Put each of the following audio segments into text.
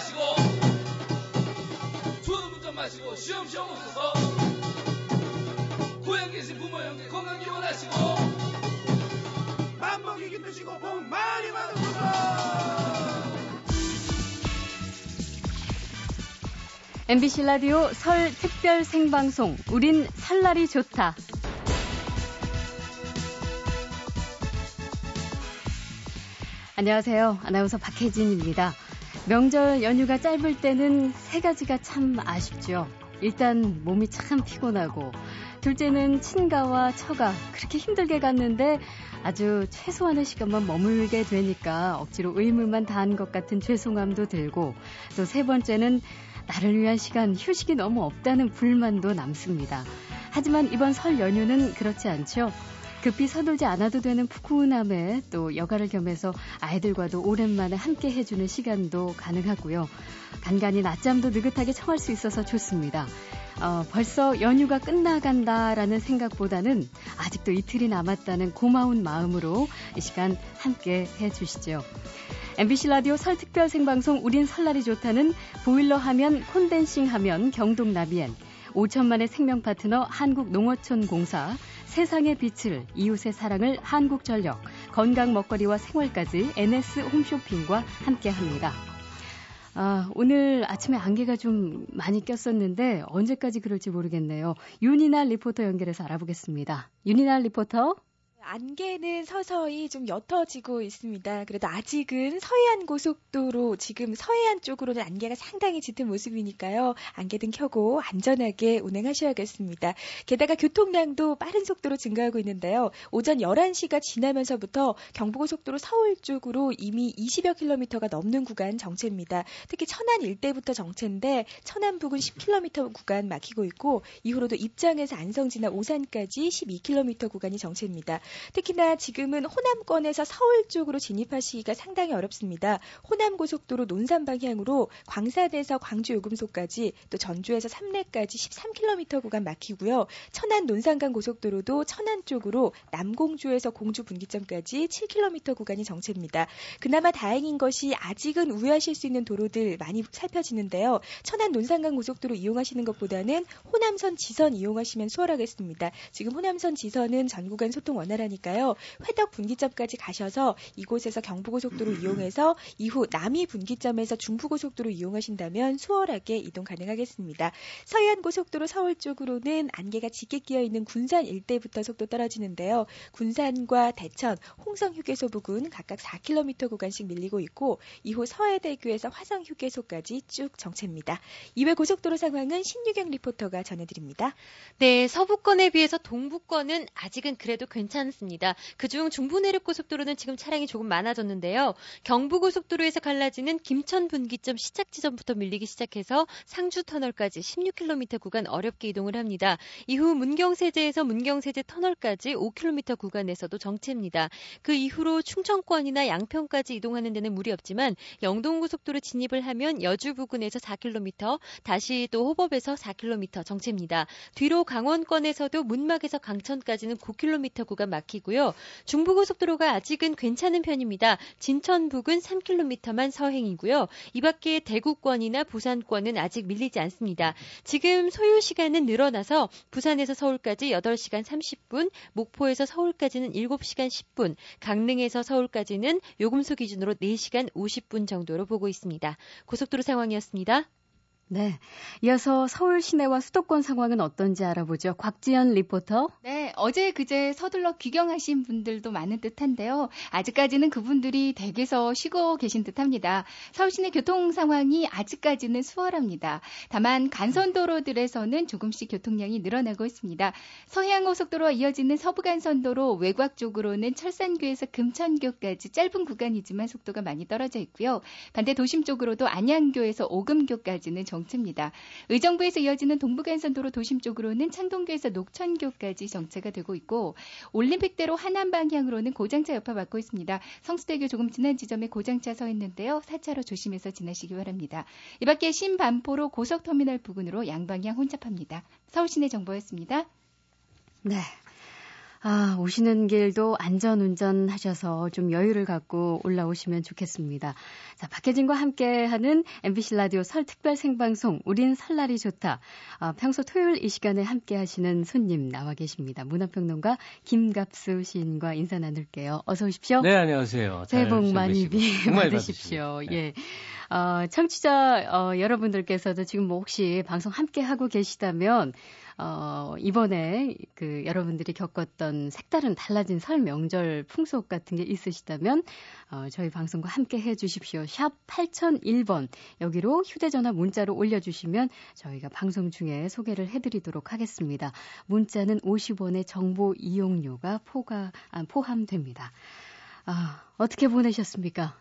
마시고 좋은 운전 마시고 쉬엄쉬엄 오셔서 고향 계신 부모 형제 건강 기원하시고 만복이 깃드시고 복 많이 받으소서 MBC 라디오 설 특별 생방송 우린 설날이 좋다. 안녕하세요. 아나운서 박혜진입니다. 명절 연휴가 짧을 때는 세 가지가 참 아쉽죠. 일단 몸이 참 피곤하고 둘째는 친가와 처가 그렇게 힘들게 갔는데 아주 최소한의 시간만 머물게 되니까 억지로 의무만 다한 것 같은 죄송함도 들고 또 세 번째는 나를 위한 시간 휴식이 너무 없다는 불만도 남습니다. 하지만 이번 설 연휴는 그렇지 않죠. 급히 서둘지 않아도 되는 푸근함에 또 여가를 겸해서 아이들과도 오랜만에 함께 해주는 시간도 가능하고요. 간간히 낮잠도 느긋하게 청할 수 있어서 좋습니다. 어, 벌써 연휴가 끝나간다라는 생각보다는 아직도 이틀이 남았다는 고마운 마음으로 이 시간 함께 해주시죠. MBC 라디오 설 특별 생방송 우린 설날이 좋다는 보일러 하면 콘덴싱 하면 경동 나비엔 5천만의 생명 파트너 한국농어촌 공사 세상의 빛을 이웃의 사랑을 한국전력 건강 먹거리와 생활까지 NS 홈쇼핑과 함께합니다. 아, 오늘 아침에 안개가 좀 많이 꼈었는데 언제까지 그럴지 모르겠네요. 윤이나 리포터 연결해서 알아보겠습니다. 윤이나 리포터. 안개는 서서히 좀 옅어지고 있습니다. 그래도 아직은 서해안 고속도로 지금 서해안 쪽으로는 안개가 상당히 짙은 모습이니까요. 안개등 켜고 안전하게 운행하셔야겠습니다. 게다가 교통량도 빠른 속도로 증가하고 있는데요. 오전 11시가 지나면서부터 경부고속도로 서울 쪽으로 이미 20여 킬로미터가 넘는 구간 정체입니다. 특히 천안 일대부터 정체인데 천안 부근 10킬로미터 구간 막히고 있고 이후로도 입장에서 안성 지나 오산까지 12킬로미터 구간이 정체입니다. 특히나 지금은 호남권에서 서울 쪽으로 진입하시기가 상당히 어렵습니다. 호남 고속도로 논산 방향으로 광산에서 광주 요금소까지 또 전주에서 삼내까지 13km 구간 막히고요. 천안 논산간 고속도로도 천안 쪽으로 남공주에서 공주 분기점까지 7km 구간이 정체입니다. 그나마 다행인 것이 아직은 우회하실 수 있는 도로들 많이 살펴지는데요. 천안 논산간 고속도로 이용하시는 것보다는 호남선 지선 이용하시면 수월하겠습니다. 지금 호남선 지선은 전 구간 소통 원활 하니까요. 회덕 분기점까지 가셔서 이곳에서 경부고속도로 이용해서 이후 남이 분기점에서 중부고속도로 이용하신다면 수월하게 이동 가능하겠습니다. 서해안 고속도로 서울 쪽으로는 안개가 짙게 끼어 있는 군산 일대부터 속도 떨어지는데요. 군산과 대천, 홍성 휴게소 부근 각각 4km 구간씩 밀리고 있고 이후 서해대교에서 화성 휴게소까지 쭉 정체입니다. 이외 고속도로 상황은 신유경 리포터가 전해드립니다. 네, 서부권에 비해서 동부권은 아직은 그래도 괜찮 괜 찮습니다. 그중 중부내륙고속도로는 지금 차량이 조금 많아졌는데요. 경부고속도로에서 갈라지는 김천 분기점 시작 지점부터 밀리기 시작해서 상주 터널까지 16km 구간 어렵게 이동을 합니다. 이후 문경세제에서 문경세제 터널까지 5km 구간에서도 정체입니다. 그 이후로 충청권이나 양평까지 이동하는 데는 무리 없지만 영동고속도로 진입을 하면 여주 부근에서 4km, 다시 또 호법에서 4km 정체입니다. 뒤로 강원권에서도 문막에서 강천까지는 9km 구간 막 히고요. 중부고속도로가 아직은 괜찮은 편입니다. 진천 부근 3km만 서행이고요. 이 밖에 대구권이나 부산권은 아직 밀리지 않습니다. 지금 소요 시간은 늘어나서 부산에서 서울까지 8시간 30분, 목포에서 서울까지는 7시간 10분, 강릉에서 서울까지는 요금소 기준으로 4시간 50분 정도로 보고 있습니다. 고속도로 상황이었습니다. 네. 이어서 서울 시내와 수도권 상황은 어떤지 알아보죠. 곽지연 리포터. 네. 어제 그제 서둘러 귀경하신 분들도 많은 듯 한데요. 아직까지는 그분들이 댁에서 쉬고 계신 듯 합니다. 서울 시내 교통 상황이 아직까지는 수월합니다. 다만 간선도로들에서는 조금씩 교통량이 늘어나고 있습니다. 서해안고속도로와 이어지는 서부간선도로 외곽 쪽으로는 철산교에서 금천교까지 짧은 구간이지만 속도가 많이 떨어져 있고요. 반대 도심 쪽으로도 안양교에서 오금교까지는 정 정체입니다. 의정부에서 이어지는 동부간선도로 도심 쪽으로는 창동교에서 녹천교까지 정체가 되고 있고 올림픽대로 하남 방향으로는 고장차 여파받고 있습니다. 성수대교 조금 지난 지점에 고장차 서 있는데요. 4차로 조심해서 지나시기 바랍니다. 이 밖에 신반포로 고속터미널 부근으로 양방향 혼잡합니다. 서울시내 정보였습니다. 네. 아, 오시는 길도 안전 운전하셔서 좀 여유를 갖고 올라오시면 좋겠습니다. 자, 박혜진과 함께 하는 MBC 라디오 설 특별 생방송, 우린 설날이 좋다. 아, 평소 토요일 이 시간에 함께 하시는 손님 나와 계십니다. 문화평론가 김갑수 시인과 인사 나눌게요. 어서 오십시오. 네, 안녕하세요. 새해 복 많이 받으십시오. 네. 예. 어, 청취자 어, 여러분들께서도 지금 뭐 혹시 방송 함께 하고 계시다면 어, 이번에 그 여러분들이 겪었던 색다른 달라진 설 명절 풍속 같은 게 있으시다면 어, 저희 방송과 함께 해 주십시오. 샵 8001번 여기로 휴대전화 문자로 올려주시면 저희가 방송 중에 소개를 해드리도록 하겠습니다. 문자는 50원의 정보 이용료가 포가, 아, 포함됩니다. 아, 어떻게 보내셨습니까?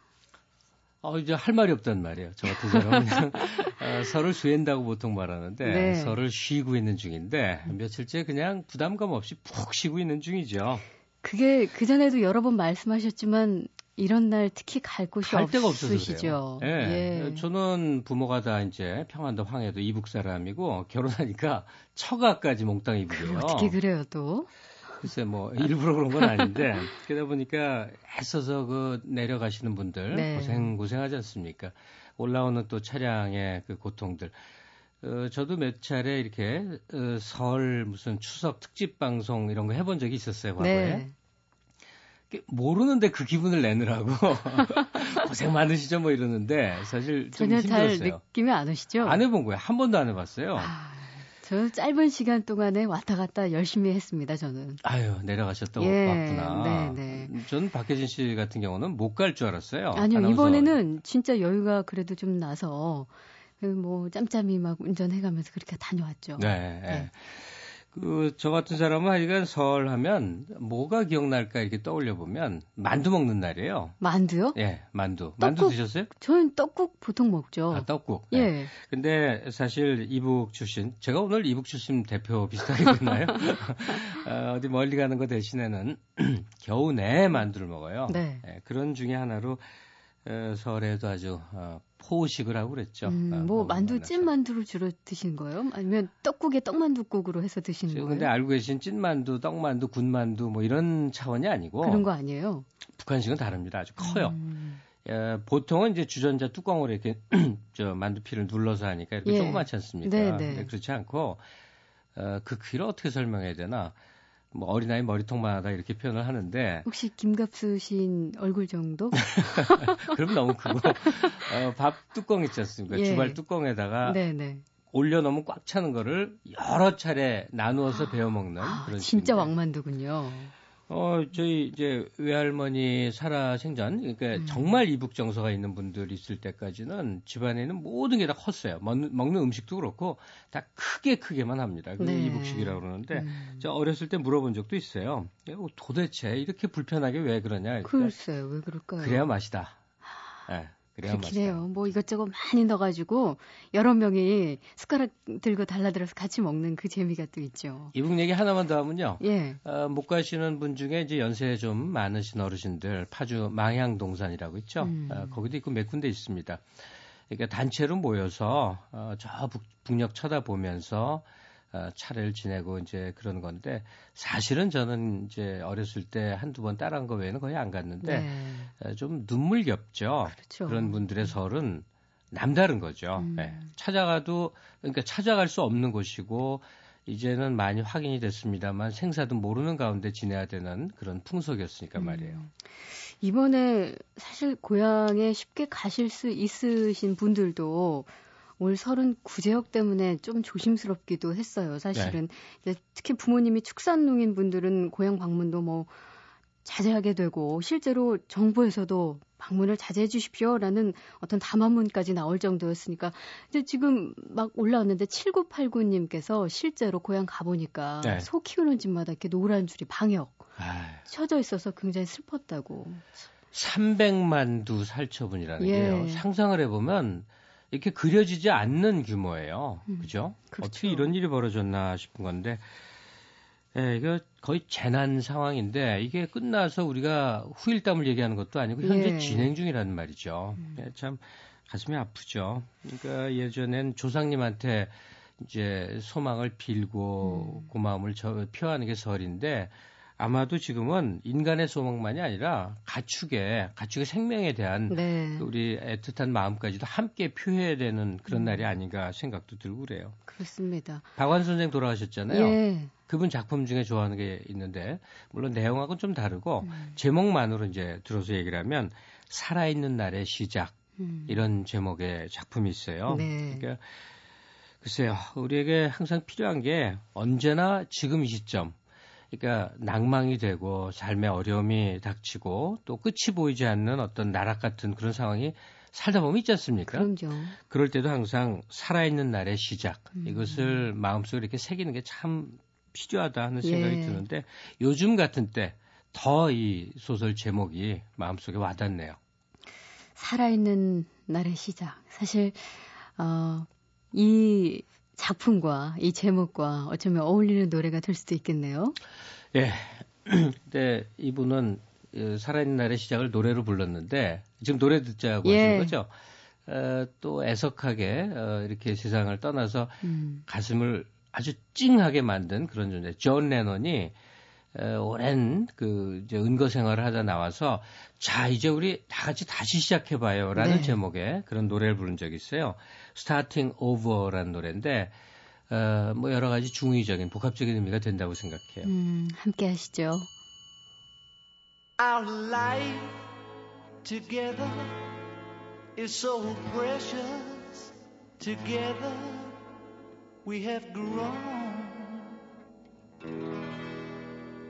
어, 이제 할 말이 없단 말이에요. 저 같은 사람은 그냥 어, 설을 쉬인다고 보통 말하는데 네. 설을 쉬고 있는 중인데 며칠째 그냥 부담감 없이 푹 쉬고 있는 중이죠. 그게 그 전에도 여러 번 말씀하셨지만 이런 날 특히 갈 곳이 갈 데가 없으시죠. 예. 예. 저는 부모가 다 이제 평안도 황해도 이북 사람이고 결혼하니까 처가까지 몽땅 이북이에요. 어떻게 그래요 또? 글쎄 뭐 일부러 그런 건 아닌데 그러다 보니까 애써서 그 내려가시는 분들 네. 고생 고생하지 않습니까? 올라오는 또 차량의 그 고통들. 어, 저도 몇 차례 이렇게 어, 설 무슨 추석 특집 방송 이런 거 해본 적이 있었어요 과거에. 네. 모르는데 그 기분을 내느라고 고생 많으시죠 뭐 이러는데 사실 좀 전혀 힘들었어요. 잘 느낌이 안 오시죠? 안 해본 거예요. 한 번도 안 해봤어요. 아... 저는 짧은 시간 동안에 왔다 갔다 열심히 했습니다, 저는. 아유, 내려가셨다고 예, 봤구나. 네, 네. 저는 박혜진 씨 같은 경우는 못 갈 줄 알았어요. 아니요, 아나운서. 이번에는 진짜 여유가 그래도 좀 나서, 그 뭐, 짬짬이 막 운전해가면서 그렇게 다녀왔죠. 네. 네. 그, 저 같은 사람은 하여간 설 하면 뭐가 기억날까 이렇게 떠올려 보면 만두 먹는 날이에요. 만두요? 예, 만두. 떡국, 만두 드셨어요? 저는 떡국 보통 먹죠. 아, 떡국. 예. 네. 근데 사실 이북 출신, 제가 오늘 이북 출신 대표 비슷하게 됐나요? 어, 어디 멀리 가는 거 대신에는 겨우 내 만두를 먹어요. 네. 예, 그런 중에 하나로 어, 설에도 아주 어, 포식을 하고 그랬죠. 음, 아, 뭐 만두 찐 만두를 주로 드신 거예요? 아니면 떡국에 떡만두국으로 해서 드시는 거예요? 근데 알고 계신 찐 만두, 떡 만두, 군 만두 뭐 이런 차원이 아니고 그런 거 아니에요? 북한식은 다릅니다. 아주 커요. 음. 예, 보통은 이제 주전자 뚜껑으로 이렇게 저 만두피를 눌러서 하니까 이렇게 예. 조그맣지 않습니까? 네, 네. 그렇지 않고 어, 그 귀를 어떻게 설명해야 되나? 뭐 어린아이 머리통만 하다 이렇게 표현을 하는데 혹시 김갑수 시인 얼굴 정도? 그럼 너무 크고 어, 밥 뚜껑 있지 않습니까? 예. 주발 뚜껑에다가 네네. 올려놓으면 꽉 차는 거를 여러 차례 나누어서 먹는 아, 그런 진짜 왕만두군요. 어, 저희 이제 외할머니 살아 생전, 그러니까 음. 정말 이북 정서가 있는 분들 있을 때까지는 집안에는 모든 게 다 컸어요. 먹는, 먹는 음식도 그렇고 다 크게 크게만 합니다. 그 네. 이북식이라고 그러는데, 음. 저 어렸을 때 물어본 적도 있어요. 도대체 이렇게 불편하게 왜 그러냐. 글쎄요, 왜 그럴까요? 그래야 맛이다. 네. 그렇긴 해요. 뭐 이것저것 많이 넣어가지고 여러 명이 숟가락 들고 달라들어서 같이 먹는 그 재미가 또 있죠. 이북 얘기 하나만 더 하면요. 예. 어, 못 가시는 분 중에 이제 연세 좀 많으신 어르신들 파주 망향동산이라고 있죠. 음. 어, 거기도 있고 몇 군데 있습니다. 그러니까 단체로 모여서 어, 저 북, 북녘 쳐다보면서 어, 차례를 지내고 이제 그런 건데 사실은 저는 이제 어렸을 때 한두 번 따라한 거 외에는 거의 안 갔는데 네. 어, 좀 눈물겹죠. 그렇죠. 그런 분들의 설은 남다른 거죠. 음. 네. 찾아가도 그러니까 찾아갈 수 없는 곳이고 이제는 많이 확인이 됐습니다만 생사도 모르는 가운데 지내야 되는 그런 풍속이었으니까 음. 말이에요. 음. 이번에 사실 고향에 쉽게 가실 수 있으신 분들도 올 설은 구제역 때문에 좀 조심스럽기도 했어요. 사실은 네. 특히 부모님이 축산 농인 분들은 고향 방문도 뭐 자제하게 되고 실제로 정부에서도 방문을 자제해 주십시오라는 어떤 담화문까지 나올 정도였으니까 이제 지금 막 올라왔는데 7989님께서 실제로 고향 가보니까 네. 소 키우는 집마다 이렇게 노란 줄이 방역. 쳐져 있어서 굉장히 슬펐다고. 300만 두 살처분이라는 예. 게요. 상상을 해보면 이렇게 그려지지 않는 규모예요. 음, 그죠? 그렇죠. 어떻게 이런 일이 벌어졌나 싶은 건데, 예, 이거 거의 재난 상황인데, 이게 끝나서 우리가 후일담을 얘기하는 것도 아니고, 현재 예. 진행 중이라는 말이죠. 음. 예, 참 가슴이 아프죠. 그러니까 예전엔 조상님한테 이제 소망을 빌고 음. 고마움을 저, 표하는 게 설인데, 아마도 지금은 인간의 소망만이 아니라 가축의 가축의 생명에 대한 네. 우리 애틋한 마음까지도 함께 표해야 되는 그런 음. 날이 아닌가 생각도 들고 그래요. 그렇습니다. 박완 선생 돌아가셨잖아요. 예. 그분 작품 중에 좋아하는 게 있는데 물론 내용하고는 좀 다르고 음. 제목만으로 이제 들어서 얘기를 하면 살아있는 날의 시작 음. 이런 제목의 작품이 있어요. 네. 그러니까 글쎄요, 우리에게 항상 필요한 게 언제나 지금 이 시점, 그러니까 낭망이 되고 삶의 어려움이 닥치고 또 끝이 보이지 않는 어떤 나락 같은 그런 상황이 살다 보면 있지 않습니까? 그럼요. 그럴 때도 항상 살아있는 날의 시작 음. 이것을 마음속에 이렇게 새기는 게 참 필요하다 하는 생각이 예. 드는데 요즘 같은 때 더 이 소설 제목이 마음속에 와닿네요. 살아있는 날의 시작. 사실 어, 이 작품과 이 제목과 어쩌면 어울리는 노래가 될 수도 있겠네요. 예. 근데 이분은 그 살아있는 날의 시작을 노래로 불렀는데 지금 노래 듣자고 예. 하신 거죠. 어, 또 애석하게 어, 이렇게 세상을 떠나서 음. 가슴을 아주 찡하게 만든 그런 존재. 존 레논이 오랜 그 이제 은거 생활을 하다 나와서 자 이제 우리 다 같이 다시 시작해봐요라는 네. 제목의 그런 노래를 부른 적이 있어요. Starting Over라는 노래인데 어, 뭐 여러 가지 중의적인 복합적인 의미가 된다고 생각해요. 음, 함께 하시죠. Our life together is so precious. Together we have grown.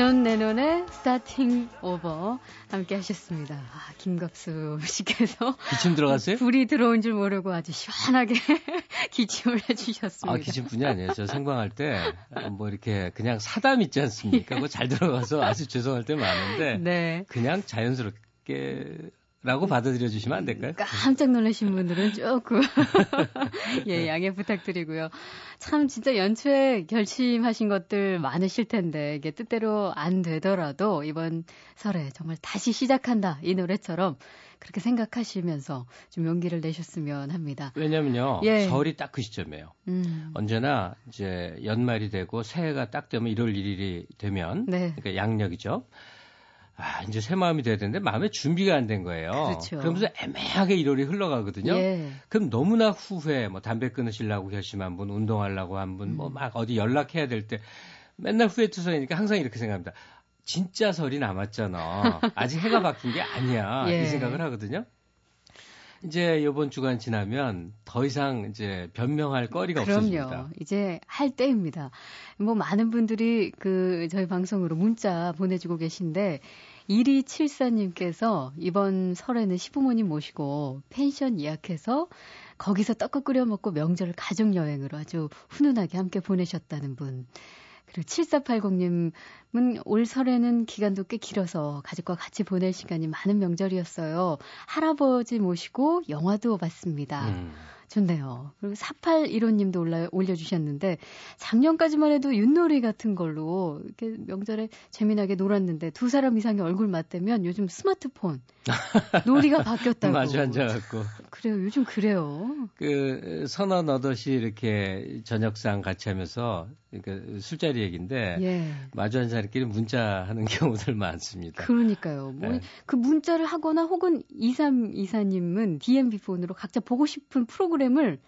존 레논의 스타팅 오버 함께 하셨습니다. 아, 김갑수 씨께서 기침 들어갔어요? 불이 들어온 줄 모르고 아주 시원하게 기침을 해주셨습니다. 아, 기침뿐이 아니에요. 저 생방할 때 뭐 이렇게 그냥 사담 있지 않습니까? 그거 잘 들어가서 아주 죄송할 때 많은데 네. 그냥 자연스럽게 라고 받아들여 주시면 안 될까요? 깜짝 놀라신 분들은 조금 예 양해 부탁드리고요. 참 진짜 연초에 결심하신 것들 많으실 텐데 이게 뜻대로 안 되더라도 이번 설에 정말 다시 시작한다 이 노래처럼 그렇게 생각하시면서 좀 용기를 내셨으면 합니다. 왜냐면요. 예. 설이 딱 그 시점이에요. 음. 언제나 이제 연말이 되고 새해가 딱 되면 1월 1일이 되면 네. 그러니까 양력이죠. 아, 이제 새 마음이 돼야 되는데 마음의 준비가 안 된 거예요. 그렇죠. 그러면서 애매하게 1월이 흘러가거든요. 예. 그럼 너무나 후회, 뭐 담배 끊으시려고 결심한 분, 운동하려고 한 분, 뭐 음. 뭐막 어디 연락해야 될 때 맨날 후회투성이니까 항상 이렇게 생각합니다. 진짜 설이 남았잖아. 아직 해가 바뀐 게 아니야. 예. 이 생각을 하거든요. 이제 이번 주간 지나면 더 이상 이제 변명할 거리가 그럼요. 없어집니다. 이제 할 때입니다. 뭐 많은 분들이 그 저희 방송으로 문자 보내주고 계신데 1274님께서 이번 설에는 시부모님 모시고 펜션 예약해서 거기서 떡국 끓여 먹고 명절을 가족 여행으로 아주 훈훈하게 함께 보내셨다는 분. 그리고 7480님은 올 설에는 기간도 꽤 길어서 가족과 같이 보낼 시간이 많은 명절이었어요. 할아버지 모시고 영화도 봤습니다. 음. 좋네요. 그리고 4815님도 올라, 올려주셨는데, 작년까지만 해도 윷놀이 같은 걸로 이렇게 명절에 재미나게 놀았는데, 두 사람 이상의 얼굴 맞대면 요즘 스마트폰, 놀이가 바뀌었다고. 마주 앉아갖고. 그래요. 요즘 그래요. 그, 선언 얻듯이 이렇게 저녁상 같이 하면서, 그러니까 술자리 얘기인데, 예. 마주 앉은 사람끼리 문자 하는 경우들 많습니다. 그러니까요. 뭐, 네. 그 문자를 하거나 혹은 2324님은 DMB 폰으로 각자 보고 싶은 프로그램 프로그램을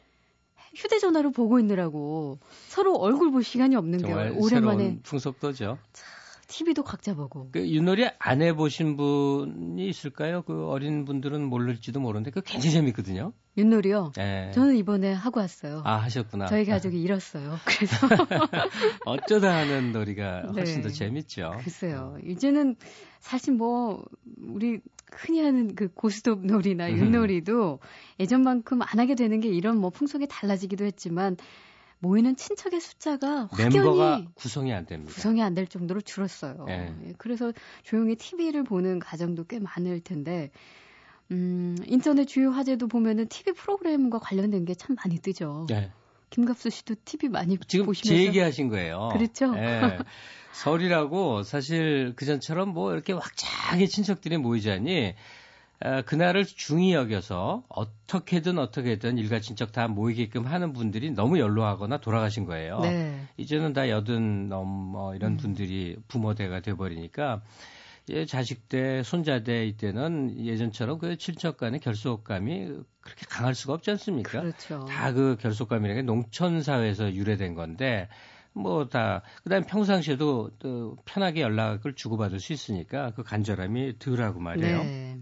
휴대전화로 보고 있느라고 서로 얼굴 볼 시간이 없는 게 오랜만에 풍속도죠. TV도 각자 보고. 그 윷놀이 안 해보신 분이 있을까요? 그 어린 분들은 모를지도 모르는데 그 굉장히 재밌거든요. 윷놀이요? 네. 저는 이번에 하고 왔어요. 아 하셨구나. 저희 가족이 잃었어요. 그래서 어쩌다 하는 놀이가 훨씬 네. 더 재밌죠. 글쎄요. 이제는 사실 뭐 우리 흔히 하는 그 고스톱 놀이나 음. 윷놀이도 예전만큼 안 하게 되는 게 이런 뭐 풍속이 달라지기도 했지만 모이는 친척의 숫자가 확연히 구성이 안 됩니다. 구성이 안 될 정도로 줄었어요. 네. 그래서 조용히 TV를 보는 가정도 꽤 많을 텐데 음, 인터넷 주요 화제도 보면은 TV 프로그램과 관련된 게 참 많이 뜨죠. 네. 김갑수 씨도 TV 많이 지금 보시면서 제 얘기하신 거예요. 그렇죠. 네. 설이라고 사실 그전처럼 뭐 이렇게 확장의 친척들이 모이자니 아, 그날을 중히 여겨서 어떻게든 어떻게든 일가 친척 다 모이게끔 하는 분들이 너무 연로하거나 돌아가신 거예요. 네. 이제는 다 여든 넘어 이런 음. 분들이 부모대가 돼버리니까 예, 자식 대, 손자 대 이때는 예전처럼 그 친척 간의 결속감이 그렇게 강할 수가 없지 않습니까? 그렇죠. 다 그 결속감이라는 게 농촌 사회에서 유래된 건데 뭐 다 그다음에 평상시에도 또 편하게 연락을 주고받을 수 있으니까 그 간절함이 덜하고 말이에요. 네.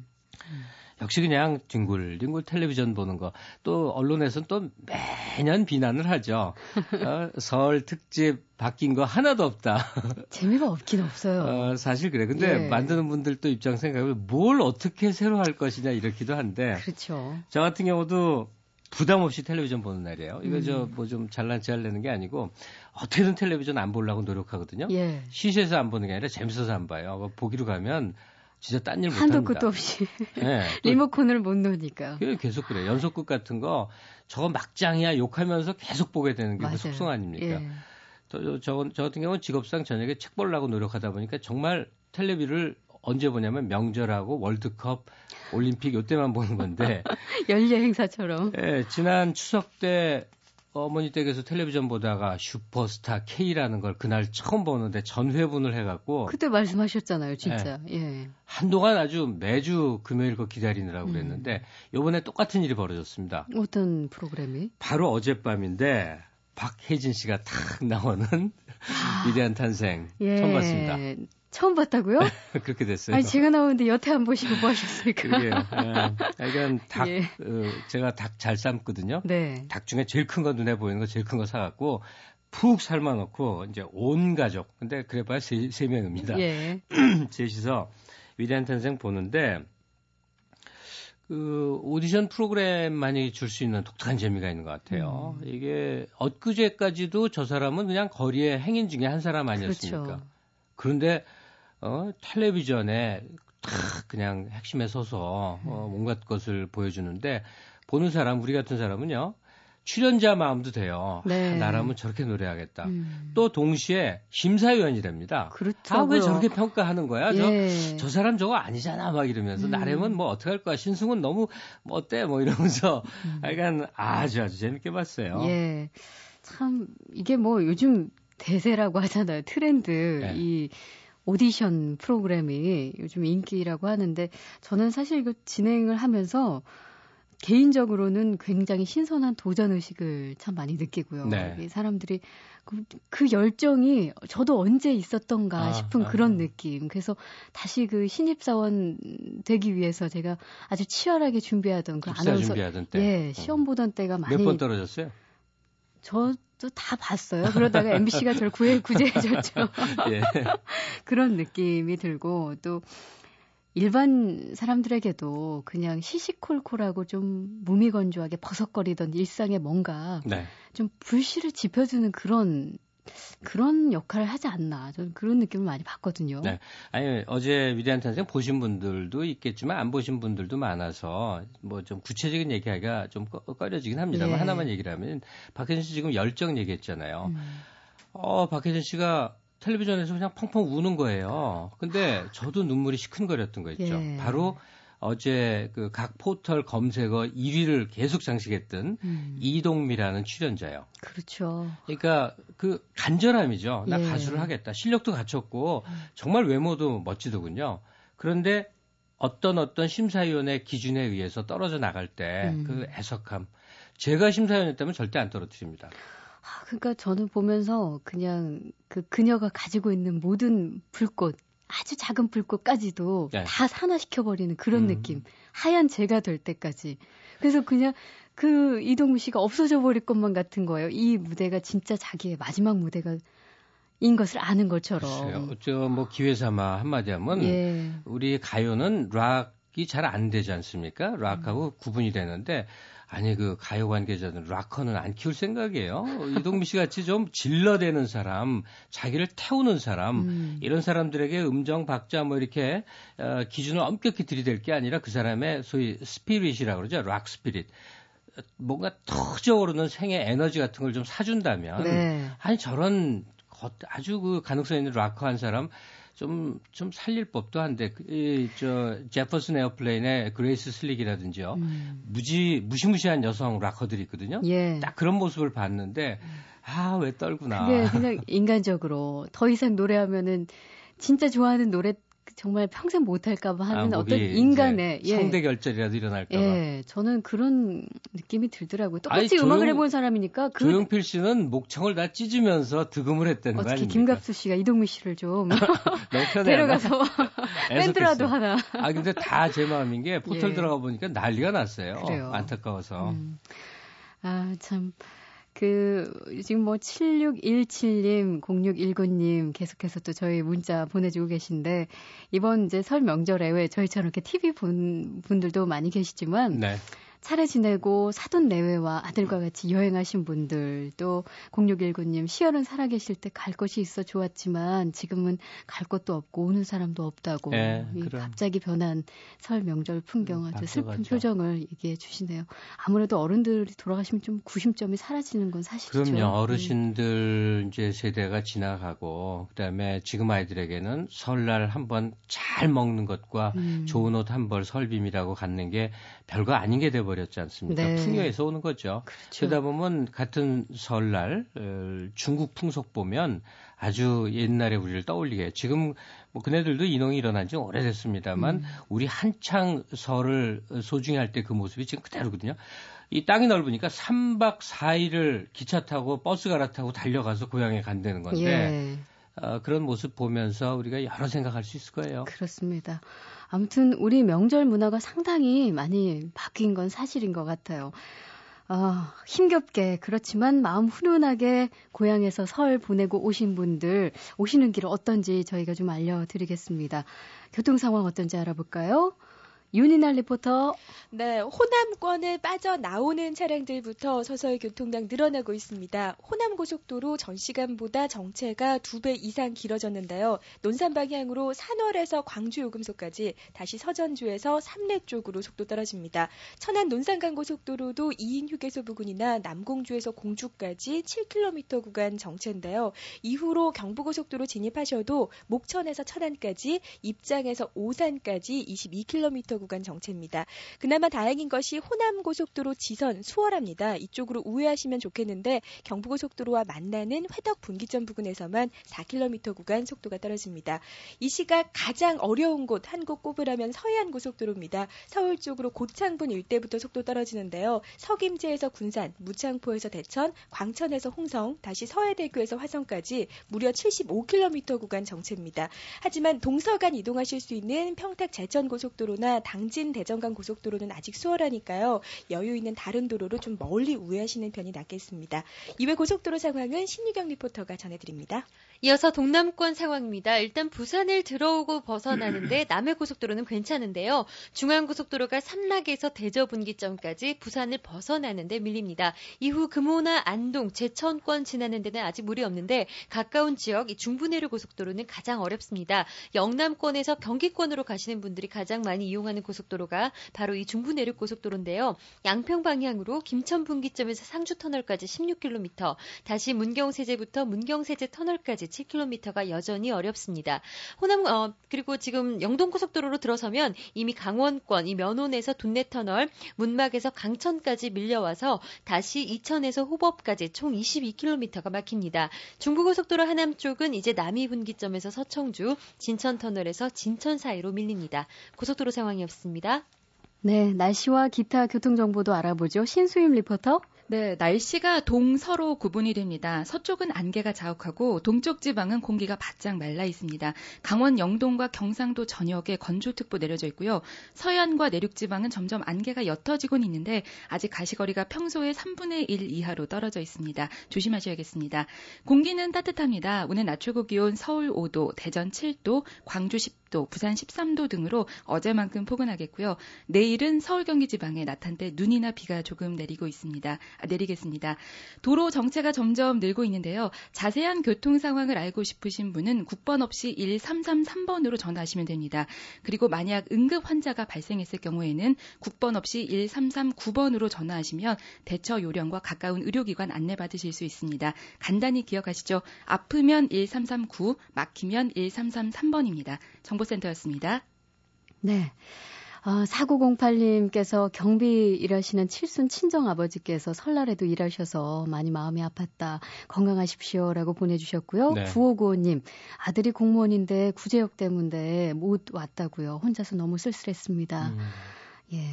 역시 그냥 뒹굴 뒹굴 텔레비전 보는 거. 또 언론에서는 또 매년 비난을 하죠. 어, 설 특집 바뀐 거 하나도 없다. 재미가 없긴 없어요. 어, 사실 그래. 근데 예. 만드는 분들도 입장 생각을 뭘 어떻게 새로 할 것이냐 이렇기도 한데. 그렇죠. 저 같은 경우도 부담 없이 텔레비전 보는 날이에요. 이거 음. 저뭐 좀 잘난 체할 내는 게 아니고 어떻게든 텔레비전 안 보려고 노력하거든요. 예. 시시해서 안 보는 게 아니라 재밌어서 안 봐요. 보기로 가면 진짜 딴 일 못합니다. 한도 끝도 없이 네, 리모컨을 못 놓으니까. 계속 그래. 연속극 같은 거 저거 막장이야 욕하면서 계속 보게 되는 게 그 속성 아닙니까? 예. 저, 저, 저 같은 경우는 직업상 저녁에 책 보려고 노력하다 보니까 정말 텔레비를 언제 보냐면 명절하고 월드컵, 올림픽 요때만 보는 건데 연례 행사처럼. 예, 지난 추석 때 어머니 댁에서 텔레비전 보다가 슈퍼스타 K라는 걸 그날 처음 보는데 전회분을 해갖고 그때 말씀하셨잖아요, 진짜. 예. 예. 한동안 아주 매주 금요일 거 기다리느라고 음. 그랬는데 요번에 똑같은 일이 벌어졌습니다. 어떤 프로그램이? 바로 어젯밤인데 박혜진 씨가 탁 나오는 아. 위대한 탄생 예. 처음 봤습니다. 처음 봤다고요? 그렇게 됐어요. 아니 제가 나오는데 여태 안 보시고 뭐 하셨습니까? 예. 이건 닭, 예. 어, 제가 닭 잘 삶거든요. 네. 닭 중에 제일 큰 거 눈에 보이는 거 제일 큰 거 사갖고 푹 삶아놓고 이제 온 가족. 근데 그래봐야 세, 세 명입니다. 예. 셋이서 위대한 탄생 보는데 그 오디션 프로그램만이 줄 수 있는 독특한 재미가 있는 것 같아요. 음. 이게 엊그제까지도 저 사람은 그냥 거리의 행인 중에 한 사람 아니었습니까? 그렇죠. 그런데 어, 텔레비전에 탁 그냥 핵심에 서서 어, 온갖 것을 보여주는데 보는 사람 우리 같은 사람은요 출연자 마음도 돼요. 네. 아, 나라면 저렇게 노래하겠다. 음. 또 동시에 심사위원이랍니다. 그렇죠. 아, 왜 저렇게 평가하는 거야? 예. 저, 저 사람 저거 아니잖아. 막 이러면서 음. 나라면 뭐 어떡할 거야. 신승은 너무 뭐 어때? 뭐 이러면서 음. 약간 아주 아주 재밌게 봤어요. 예. 참 이게 뭐 요즘 대세라고 하잖아요. 트렌드. 네. 이 오디션 프로그램이 요즘 인기라고 하는데 저는 사실 이거 진행을 하면서 개인적으로는 굉장히 신선한 도전 의식을 참 많이 느끼고요. 네. 사람들이 그, 그, 열정이 저도 언제 있었던가 아, 싶은 아, 그런 아. 느낌. 그래서 다시 그 신입 사원 되기 위해서 제가 아주 치열하게 준비하던 그 아나운서 준비하던 때. 예, 시험 보던 때가 많이 몇 번 떨어졌어요? 저 도 다 봤어요. 그러다가 MBC가 저를 구해 구제해줬죠. 예. 그런 느낌이 들고 또 일반 사람들에게도 그냥 시시콜콜하고 좀 무미건조하게 버석거리던 일상에 뭔가 네. 좀 불씨를 지펴주는 그런 그런 역할을 하지 않나 저는 그런 느낌을 많이 받거든요. 네. 아니 어제 위대한 탄생 보신 분들도 있겠지만 안 보신 분들도 많아서 뭐 좀 구체적인 얘기하기가 좀 꺼려지긴 합니다만 네. 하나만 얘기를 하면 박혜진 씨 지금 열정 얘기했잖아요. 음. 어 박혜진 씨가 텔레비전에서 그냥 펑펑 우는 거예요. 근데 저도 눈물이 시큰거렸던 거 있죠. 예. 바로 어제 그 각 포털 검색어 1위를 계속 장식했던 음. 이동미라는 출연자요. 그렇죠. 그러니까 그 간절함이죠. 나 예. 가수를 하겠다. 실력도 갖췄고 정말 외모도 멋지더군요. 그런데 어떤 어떤 심사위원의 기준에 의해서 떨어져 나갈 때그 음. 애석함. 제가 심사위원이었다면 절대 안 떨어뜨립니다. 아, 그러니까 저는 보면서 그냥 그 그녀가 가지고 있는 모든 불꽃 아주 작은 불꽃까지도 네. 다 산화시켜버리는 그런 음. 느낌. 하얀 재가 될 때까지. 그래서 그냥 그 이동우 씨가 없어져 버릴 것만 같은 거예요. 이 무대가 진짜 자기의 마지막 무대가 인 것을 아는 것처럼. 저뭐 기회 삼아 한마디 하면 예. 우리 가요는 락이 잘 안 되지 않습니까? 락하고 음. 구분이 되는데 아니 그 가요 관계자들 락커는 안 키울 생각이에요. 이동미 씨 같이 좀 질러대는 사람, 자기를 태우는 사람 음. 이런 사람들에게 음정 박자 뭐 이렇게 어, 기준을 엄격히 들이댈 게 아니라 그 사람의 소위 spirit이라고 그러죠. 락 spirit. 뭔가 터져오르는 생의 에너지 같은 걸 좀 사준다면 네. 아니 저런 아주 그 가능성 있는 락커 한 사람 좀, 좀 살릴 법도 한데, 그, 이, 저, 제퍼슨 에어플레인의 그레이스 슬릭이라든지요. 음. 무지, 무시무시한 여성 락커들이 있거든요. 예. 딱 그런 모습을 봤는데, 아, 왜 떨구냐. 그게 그냥 인간적으로 더 이상 노래하면은 진짜 좋아하는 노래 정말 평생 못할까봐 하는 아, 어떤 인간의 예. 성대 결절이라도 일어날까봐. 예, 저는 그런 느낌이 들더라고요. 똑같이 아니, 음악을 해본 사람이니까 그 조용필 씨는 목청을 다 찢으면서 득음을 했다는 거 아닙니까? 김갑수 씨가 이동미 씨를 좀 데려가서 밴드라도 하나. 아 근데 다 제 마음인 게 포털 예. 들어가 보니까 난리가 났어요. 그래요. 안타까워서. 음. 아 참. 그, 지금 뭐 7617님, 0619님 계속해서 또 저희 문자 보내주고 계신데, 이번 이제 설 명절에 왜 저희처럼 이렇게 TV 본 분들도 많이 계시지만, 네. 차례 지내고 사돈 내외와 아들과 같이 여행하신 분들 또 0619님 시열은 살아계실 때 갈 곳이 있어 좋았지만 지금은 갈 곳도 없고 오는 사람도 없다고 네, 갑자기 변한 설 명절 풍경 아주 슬픈 표정을 얘기해 주시네요. 아무래도 어른들이 돌아가시면 좀 구심점이 사라지는 건 사실이죠. 그럼요. 네. 어르신들 음. 이제 세대가 지나가고 그다음에 지금 아이들에게는 설날 한번 잘 먹는 것과 음. 좋은 옷 한 벌 설빔이라고 갖는 게 별거 아닌 게 돼버 버렸지 않습니까? 네. 풍요에서 오는 거죠. 그렇죠. 그러다 보면 같은 설날 어, 중국 풍속 보면 아주 옛날에 우리를 떠올리게 해요. 지금 뭐 그네들도 인홍이 일어난 지 오래됐습니다만 음. 우리 한창 설을 소중히 할 때 그 모습이 지금 그대로거든요. 이 땅이 넓으니까 3박 4일을 기차 타고 버스 갈아타고 달려가서 고향에 간다는 건데 예. 어, 그런 모습 보면서 우리가 여러 생각할 수 있을 거예요. 그렇습니다. 아무튼 우리 명절 문화가 상당히 많이 바뀐 건 사실인 것 같아요. 아, 힘겹게 그렇지만 마음 훈훈하게 고향에서 설 보내고 오신 분들 오시는 길 어떤지 저희가 좀 알려드리겠습니다. 교통 상황 어떤지 알아볼까요? 윤이날 리포터. 네, 호남권을 빠져나오는 차량들부터 서서히 교통량 늘어나고 있습니다. 호남 고속도로 전 시간보다 정체가 두 배 이상 길어졌는데요. 논산 방향으로 산월에서 광주 요금소까지 다시 서전주에서 삼례 쪽으로 속도 떨어집니다. 천안 논산간 고속도로도 2인 휴게소 부근이나 남공주에서 공주까지 7km 구간 정체인데요. 이후로 경부고속도로 진입하셔도 목천에서 천안까지 입장에서 오산까지 22km 구간 정체입니다. 그나마 다행인 것이 호남 고속도로 지선 수월합니다. 이쪽으로 우회하시면 좋겠는데 경부고속도로와 만나는 회덕 분기점 부근에서만 4km 구간 속도가 떨어집니다. 이 시각 가장 어려운 곳 한 곳 꼽으라면 서해안 고속도로입니다. 서울 쪽으로 고창분 일대부터 속도 떨어지는데요. 석임제에서 군산, 무창포에서 대천, 광천에서 홍성, 다시 서해대교에서 화성까지 무려 75km 구간 정체입니다. 하지만 동서간 이동하실 수 있는 평택 제천 고속도로나 당진 대전간 고속도로는 아직 수월하니까요. 여유 있는 다른 도로로 좀 멀리 우회하시는 편이 낫겠습니다. 이외 고속도로 상황은 신유경 리포터가 전해드립니다. 이어서 동남권 상황입니다. 일단 부산을 들어오고 벗어나는데 남해 고속도로는 괜찮은데요. 중앙 고속도로가 삼락에서 대저 분기점까지 부산을 벗어나는데 밀립니다. 이후 금호나 안동, 제천권 지나는 데는 아직 무리 없는데 가까운 지역 이 중부내륙 고속도로는 가장 어렵습니다. 영남권에서 경기권으로 가시는 분들이 가장 많이 이용하는 고속도로가 바로 이 중부내륙 고속도로인데요. 양평 방향으로 김천 분기점에서 상주 터널까지 16km, 다시 문경세제부터 문경세제 터널까지 7km가 여전히 어렵습니다. 호남 어, 그리고 지금 영동 고속도로로 들어서면 이미 강원권 이 면원에서 둔내터널, 문막에서 강천까지 밀려와서 다시 이천에서 호법까지 총 22km가 막힙니다. 중부고속도로 하남 쪽은 이제 남이 분기점에서 서청주, 진천터널에서 진천 사이로 밀립니다. 고속도로 상황이었습니다. 네, 날씨와 기타 교통 정보도 알아보죠. 신수임 리포터. 네, 날씨가 동서로 구분이 됩니다. 서쪽은 안개가 자욱하고 동쪽 지방은 공기가 바짝 말라 있습니다. 강원 영동과 경상도 전역에 건조특보 내려져 있고요. 서해안과 내륙 지방은 점점 안개가 옅어지곤 있는데 아직 가시거리가 평소의 3분의 1 이하로 떨어져 있습니다. 조심하셔야겠습니다. 공기는 따뜻합니다. 오늘 낮 최고 기온 서울 5도, 대전 7도, 광주 10도 10도, 부산 13도 등으로 어제만큼 포근하겠고요. 내일은 서울 경기 지방에 나탄때 눈이나 비가 조금 내리고 있습니다. 아, 내리겠습니다. 도로 정체가 점점 늘고 있는데요. 자세한 교통 상황을 알고 싶으신 분은 국번 없이 1333번으로 전화하시면 됩니다. 그리고 만약 응급 환자가 발생했을 경우에는 국번 없이 1339번으로 전화하시면 대처 요령과 가까운 의료기관 안내받으실 수 있습니다. 간단히 기억하시죠. 아프면 1339, 막히면 1333번입니다. 정보센터였습니다. 네. 어, 4908님께서 경비 일하시는 칠순 친정 아버지께서 설날에도 일하셔서 많이 마음이 아팠다. 건강하십시오 라고 보내주셨고요. 네. 9595님 아들이 공무원인데 구제역 때문에 못 왔다고요. 혼자서 너무 쓸쓸했습니다. 음. 예.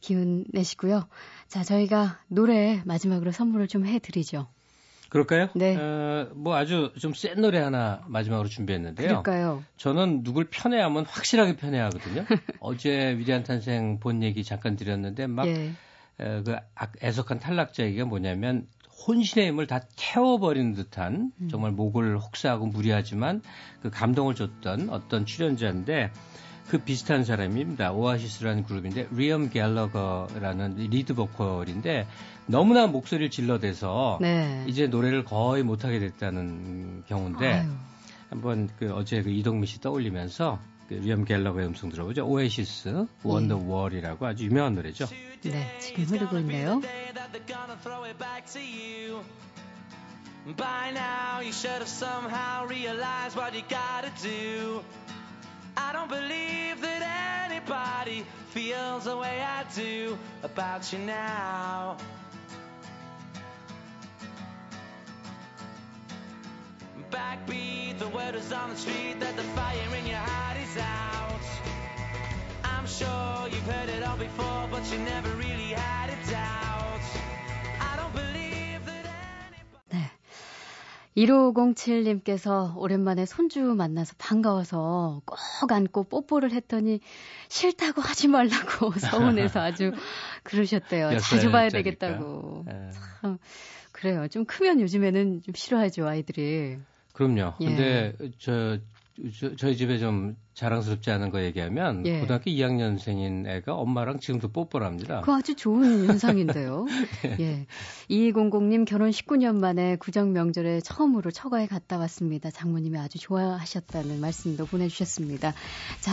기운 내시고요. 자, 저희가 노래 마지막으로 선물을 좀 해드리죠. 그럴까요? 네. 어, 뭐 아주 좀 센 노래 하나 마지막으로 준비했는데요. 그럴까요? 저는 누굴 편애하면 확실하게 편애하거든요. 어제 위대한 탄생 본 얘기 잠깐 드렸는데 막 예. 어, 그 애석한 탈락자 얘기가 뭐냐면 혼신의 힘을 다 태워버리는 듯한 음. 정말 목을 혹사하고 무리하지만 그 감동을 줬던 어떤 출연자인데 그 비슷한 사람입니다. 오아시스라는 그룹인데 리엄 갤러거라는 리드 보컬인데 너무나 목소리를 질러대서 네. 이제 노래를 거의 못하게 됐다는 경우인데 아유. 한번 그 어제 그 이동민 씨 떠올리면서 그 리엄 갤러거의 음성 들어보죠. 오아시스 Wonder 네. wall이라고 아주 유명한 노래죠. 네, 지금 흐르고 있네요. By now you should have somehow realized what you gotta do. I don't believe that anybody feels the way I do about you now. Backbeat, the word is on the street that the fire in your heart is out. I'm sure you've heard it all before, but you never really had it out. I don't believe that anybody. 네. 1507님께서 오랜만에 손주 만나서 반가워서 꼭 안고 뽀뽀를 했더니 싫다고 하지 말라고 서운해서 아주 그러셨대요. 자주 봐야 되겠다고. 네. 참 그래요. 좀 크면 요즘에는 좀 싫어하죠 아이들이. 그럼요. 예. 근데 저, 저 저희 집에 좀 자랑스럽지 않은 거 얘기하면 예. 고등학교 2학년생인 애가 엄마랑 지금도 뽀뽀를 합니다. 그 아주 좋은 현상인데요. 예. 예. 2200님 결혼 19년 만에 구정 명절에 처음으로 처가에 갔다 왔습니다. 장모님이 아주 좋아하셨다는 말씀도 보내주셨습니다. 자,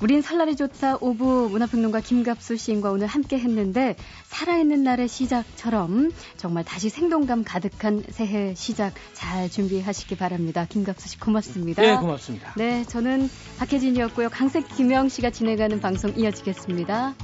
우린 설날이 좋다 5부 문화평론가 김갑수 시인과 오늘 함께 했는데 살아있는 날의 시작처럼 정말 다시 생동감 가득한 새해 시작 잘 준비하시기 바랍니다. 김갑수 씨 고맙습니다. 네, 고맙습니다. 네, 저는 박혜 최진이었고요. 강색 김영 씨가 진행하는 방송 이어지겠습니다.